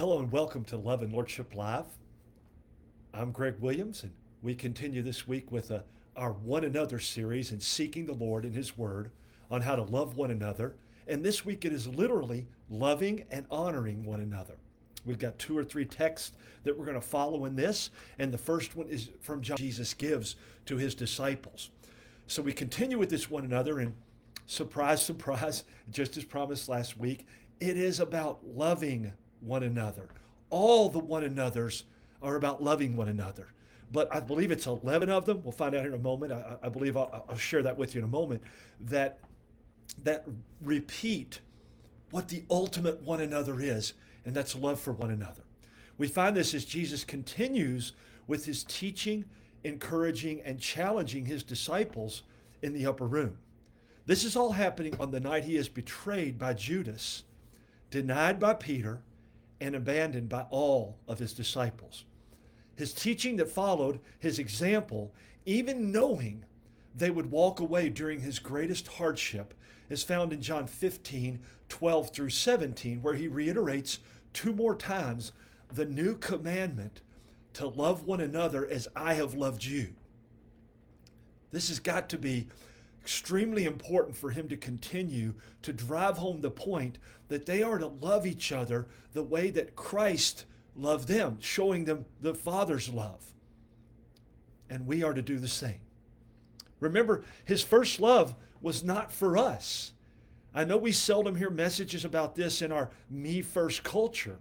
Hello and welcome to Love and Lordship Live. I'm Greg Williams, and we continue this week with uh our One Another series and seeking the Lord in His Word on how to love one another. And this week it is literally loving and honoring one another. We've got two or three texts that we're going to follow in this, and the first one is from John Jesus gives to his disciples. So we continue with this one another, and surprise, surprise, just as promised last week, it is about loving one another. All the one another's are about loving one another. But I believe it's 11 of them. We'll find out in a moment. I, I believe I'll, I'll share that with you in a moment. That that repeat what the ultimate one another is, and that's love for one another. We find this as Jesus continues with his teaching, encouraging, and challenging his disciples in the upper room. This is all happening on the night he is betrayed by Judas, denied by Peter, and abandoned by all of his disciples. His teaching that followed, his example, even knowing they would walk away during his greatest hardship, is found in John 15, 12 through 17, where he reiterates two more times the new commandment to love one another as I have loved you. This has got to be extremely important for him to continue to drive home the point that they are to love each other the way that Christ loved them, showing them the Father's love. And we are to do the same. Remember, his first love was not for us. I know we seldom hear messages about this in our me first culture,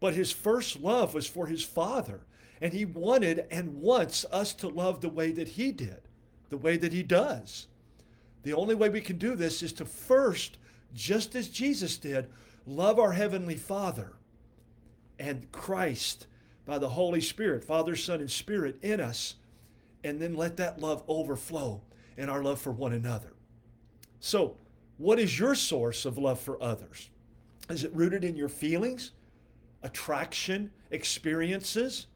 but his first love was for his Father. And he wanted and wants us to love the way that he did, the way that he does. The only way we can do this is to first, just as Jesus did, love our Heavenly Father and Christ by the Holy Spirit, Father, Son, and Spirit in us, and then let that love overflow in our love for one another. So, what is your source of love for others? Is it rooted in your feelings, attraction, experiences,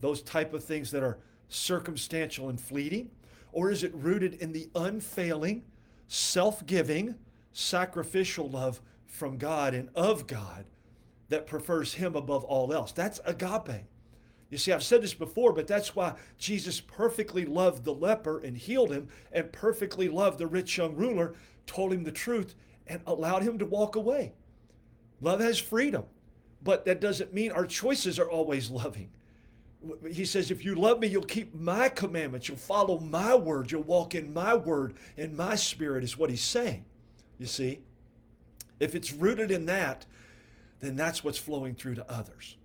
those type of things that are circumstantial and fleeting? Or is it rooted in the unfailing, self giving, sacrificial love from God and of God that prefers Him above all else? That's agape. You see, I've said this before, but that's why Jesus perfectly loved the leper and healed him, and perfectly loved the rich young ruler, told him the truth, and allowed him to walk away. Love has freedom, but that doesn't mean our choices are always loving. He says, If you love me, you'll keep my commandments, you'll follow my word, you'll walk in my word, in my spirit, is what he's saying. You see? If it's rooted in that, then that's what's flowing through to others.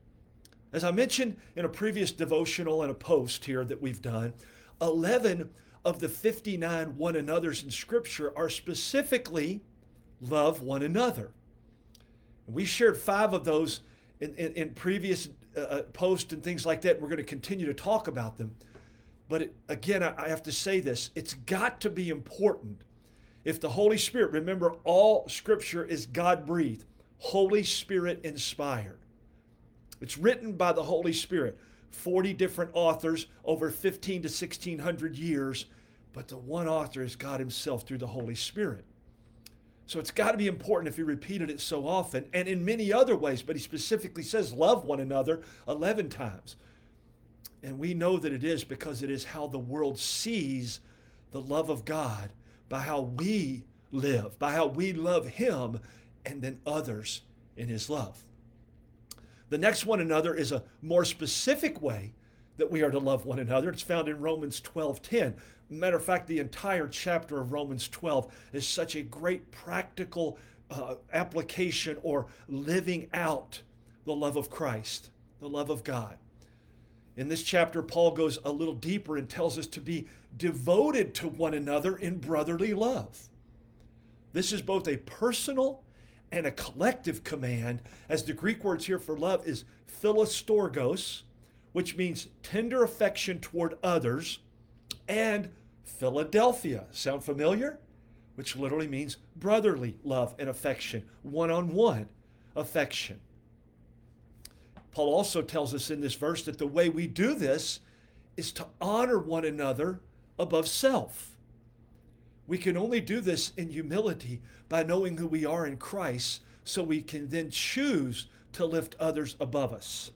As I mentioned in a previous devotional and a post here that we've done, 11 of the 59 one another's in Scripture are specifically love one another. We shared five of those in, in, in previous uh, uh posts and things like that. We're going to continue to talk about them. But it, again, I, I have to say this it's got to be important. If the Holy Spirit, remember, all Scripture is God breathed, Holy Spirit inspired. It's written by the Holy Spirit. 40 different authors over 15 to 1600 years, but the one author is God Himself through the Holy Spirit. So it's got to be important if He repeated it so often and in many other ways, but He specifically says, love one another 11 times. And we know that it is because it is how the world sees the love of God by how we live, by how we love Him and then others in His love. The next one another is a more specific way that we are to love one another. It's found in Romans 12:10. Matter of fact, the entire chapter of Romans 12 is such a great practical uh, application or living out the love of Christ, the love of God. In this chapter, Paul goes a little deeper and tells us to be devoted to one another in brotherly love. This is both a personal and a collective command, as the Greek words here for love is philostorgos, which means tender affection toward others, and Philadelphia. Sound familiar? Which literally means brotherly love and affection, one on one affection. Paul also tells us in this verse that the way we do this is to honor one another above self. We can only do this in humility by knowing who we are in Christ so we can then choose to lift others above us.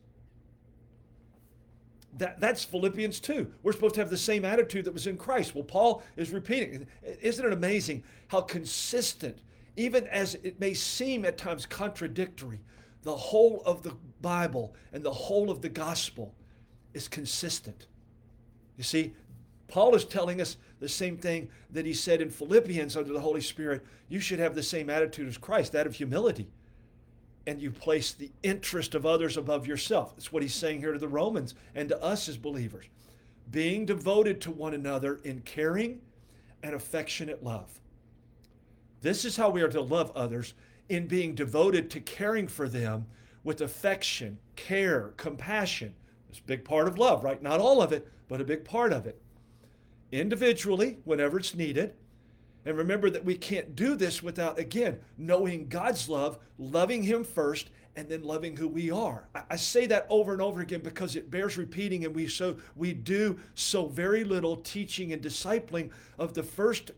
That, that's Philippians 2. We're supposed to have the same attitude that was in Christ. Well, Paul is repeating. Isn't it amazing how consistent, even as it may seem at times contradictory, the whole of the Bible and the whole of the gospel is consistent? You see, Paul is telling us the same thing that he said in Philippians under the Holy Spirit. You should have the same attitude as Christ, that of humility and you place the interest of others above yourself. That's what he's saying here to the Romans and to us as believers. Being devoted to one another in caring and affectionate love. This is how we are to love others in being devoted to caring for them with affection, care, compassion. It's a big part of love, right? Not all of it, but a big part of it. Individually, whenever it's needed, and remember that we can't do this without, again, knowing God's love, loving Him first, and then loving who we are. I, say that over and over again because it bears repeating, and we so we do so very little teaching and discipling of the first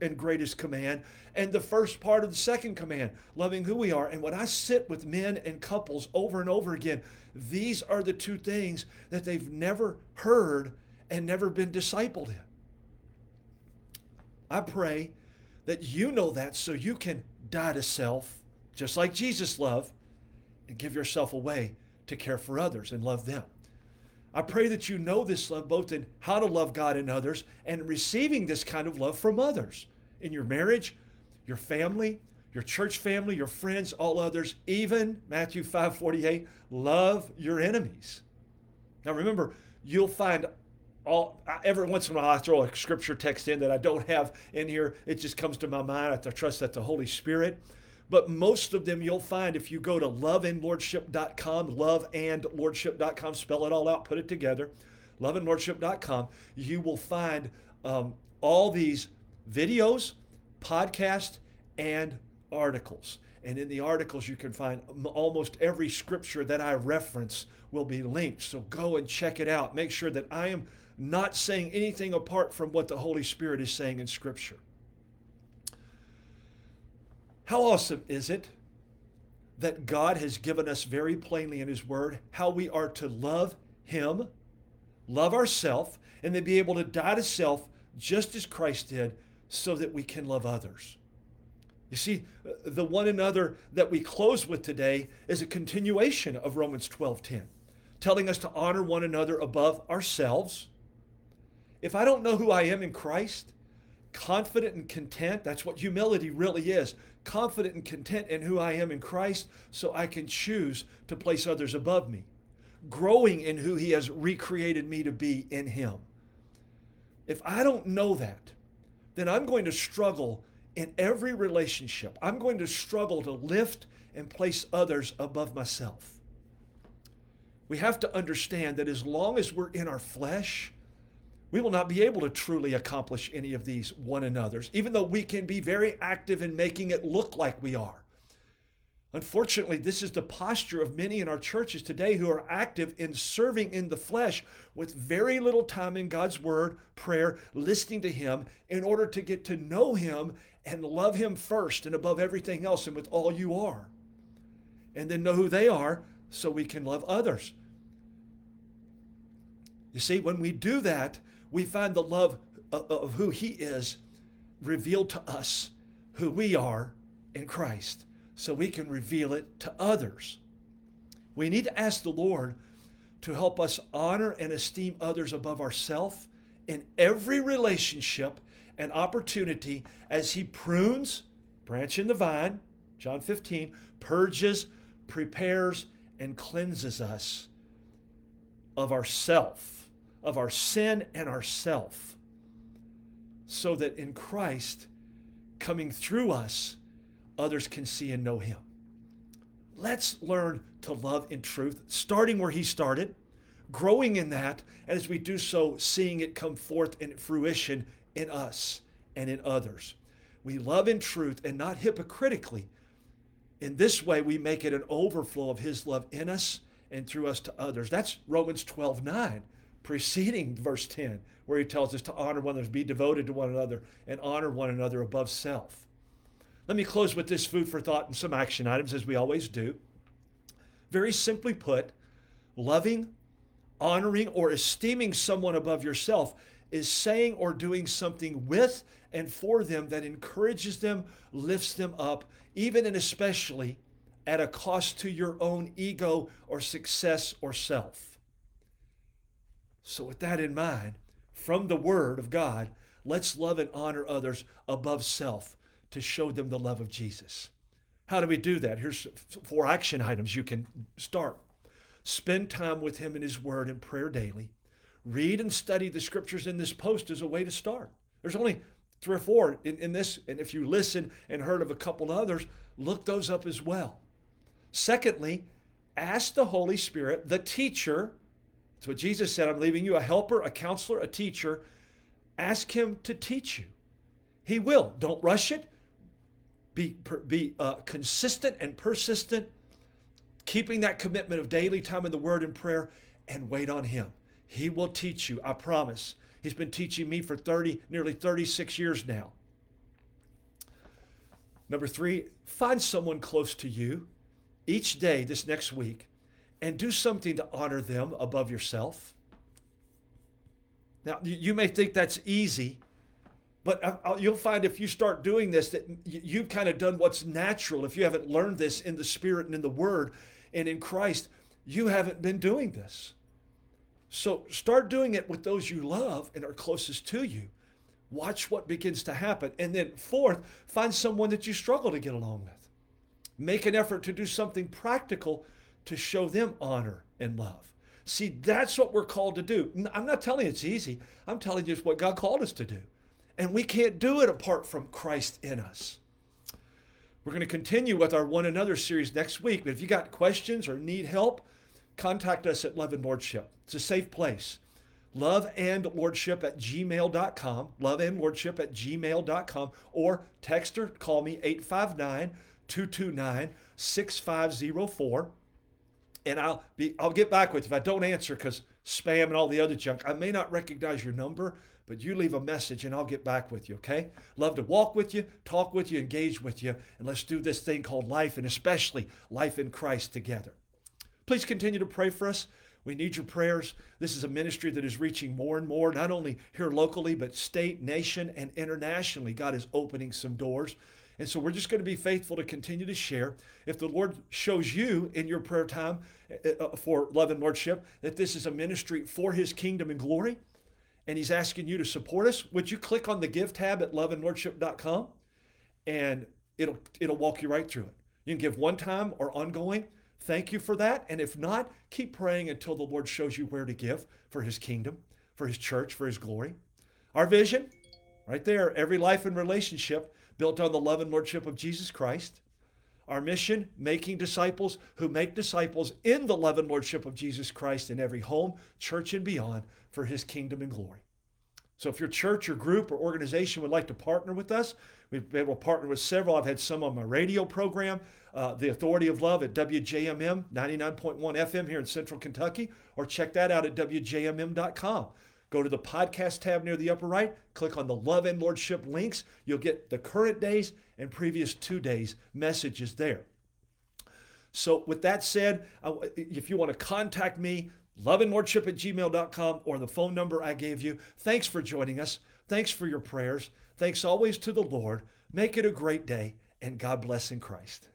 and greatest command and the first part of the second command, loving who we are. And when I sit with men and couples over and over again, these are the two things that they've never heard and never been discipled in. I pray that you know that so you can die to self, just like Jesus loved, and give yourself away to care for others and love them. I pray that you know this love both in how to love God and others and receiving this kind of love from others in your marriage, your family, your church family, your friends, all others, even Matthew 5:48, love your enemies. Now remember, you'll find all every once in a while I throw a scripture text in that I don't have in here. It just comes to my mind. I trust that the Holy Spirit. But most of them you'll find if you go to loveandlordship.com, loveandlordship.com, spell it all out, put it together, loveandlordship.com, you will find um, all these videos, podcasts, and articles. And in the articles, you can find almost every scripture that I reference will be linked. So go and check it out. Make sure that I am not saying anything apart from what the Holy Spirit is saying in Scripture. How awesome is it that God has given us very plainly in His Word how we are to love Him, love ourselves, and then be able to die to self just as Christ did so that we can love others. You see, the one another that we close with today is a continuation of Romans 12:10, telling us to honor one another above ourselves if I don't know who I am in Christ, confident and content, that's what humility really is. Confident and content in who I am in Christ, so I can choose to place others above me. Growing in who He has recreated me to be in Him. If I don't know that, then I'm going to struggle in every relationship. I'm going to struggle to lift and place others above myself. We have to understand that as long as we're in our flesh, we will not be able to truly accomplish any of these one another's, even though we can be very active in making it look like we are. Unfortunately, this is the posture of many in our churches today who are active in serving in the flesh with very little time in God's word, prayer, listening to Him in order to get to know Him and love Him first and above everything else and with all you are. And then know who they are so we can love others. You see, when we do that, we find the love uh, uh, of who He is revealed to us, who we are in Christ, so we can reveal it to others. We need to ask the Lord to help us honor and esteem others above ourselves in every relationship and opportunity as He prunes, branch in the vine, John 15, purges, prepares, and cleanses us of ourself of our sin and ourself, so that in Christ, coming through us, others can see and know Him. Let's learn to love in truth, starting where He started, growing in that, and as we do so, seeing it come forth in fruition in us and in others. We love in truth and not hypocritically. In this way, we make it an overflow of His love in us and through us to others. That's Romans 12 9 preceding verse 10, where he tells us to honor one another, be devoted to one another, and honor one another above self. Let me close with this food for thought and some action items, as we always do. Very simply put, loving, honoring, or esteeming someone above yourself is saying or doing something with and for them that encourages them, lifts them up, even and especially at a cost to your own ego or success or self. So, with that in mind, from the Word of God, let's love and honor others above self to show them the love of Jesus. How do we do that? Here's four action items you can start. Spend time with Him in His Word and prayer daily. Read and study the scriptures in this post as a way to start. There's only three or four in, in this, and if you listen and heard of a couple others, look those up as well. Secondly, ask the Holy Spirit, the teacher. That's what Jesus said. I'm leaving you a helper, a counselor, a teacher. Ask him to teach you. He will. Don't rush it. Be, be uh, consistent and persistent, keeping that commitment of daily time in the Word and prayer, and wait on Him. He will teach you, I promise. He's been teaching me for 30, nearly 36 years now. Number three, find someone close to you each day this next week and do something to honor them above yourself. Now, you may think that's easy, but uh, uh, you'll find if you start doing this that you've kind of done what's natural. If you haven't learned this in the Spirit and in the Word and in Christ, you haven't been doing this. So start doing it with those you love and are closest to you. Watch what begins to happen. And then, fourth, find someone that you struggle to get along with. Make an effort to do something practical to show them honor and love. See, that's what we're called to do. I'm not telling you it's easy. I'm telling you it's what God called us to do. And we can't do it apart from Christ in us. We're going to continue with our One Another series next week. But if you got questions or need help, contact us at Love and Lordship. It's a safe place. Love and Lordship at gmail.com. Love and Lordship at gmail.com. Or text or call me 859 229 6504 and I'll be I'll get back with you if I don't answer because spam and all the other junk. I may not recognize your number, but you leave a message and I'll get back with you, okay? Love to walk with you, talk with you, engage with you, and let's do this thing called life and especially life in Christ together. Please continue to pray for us. We need your prayers. This is a ministry that is reaching more and more, not only here locally, but state, nation, and internationally. God is opening some doors. And so we're just going to be faithful to continue to share. If the Lord shows you in your prayer time uh, uh, for love and lordship that this is a ministry for his kingdom and glory, and he's asking you to support us, would you click on the give tab at loveandlordship.com and it'll it'll walk you right through it. You can give one time or ongoing. Thank you for that. And if not, keep praying until the Lord shows you where to give for his kingdom, for his church, for his glory. Our vision, right there, every life and relationship built on the love and lordship of Jesus Christ. Our mission, making disciples who make disciples in the love and lordship of Jesus Christ in every home, church, and beyond for his kingdom and glory. So if your church or group or organization would like to partner with us, we've been able to partner with several. I've had some on my radio program, uh, The Authority of Love at WJMM 99.1 FM here in Central Kentucky, or check that out at WJMM.com. Go to the podcast tab near the upper right, click on the Love and Lordship links. You'll get the current days and previous two days messages there. So, with that said, if you want to contact me, loveandlordship at gmail.com or the phone number I gave you. Thanks for joining us. Thanks for your prayers. Thanks always to the Lord. Make it a great day, and God bless in Christ.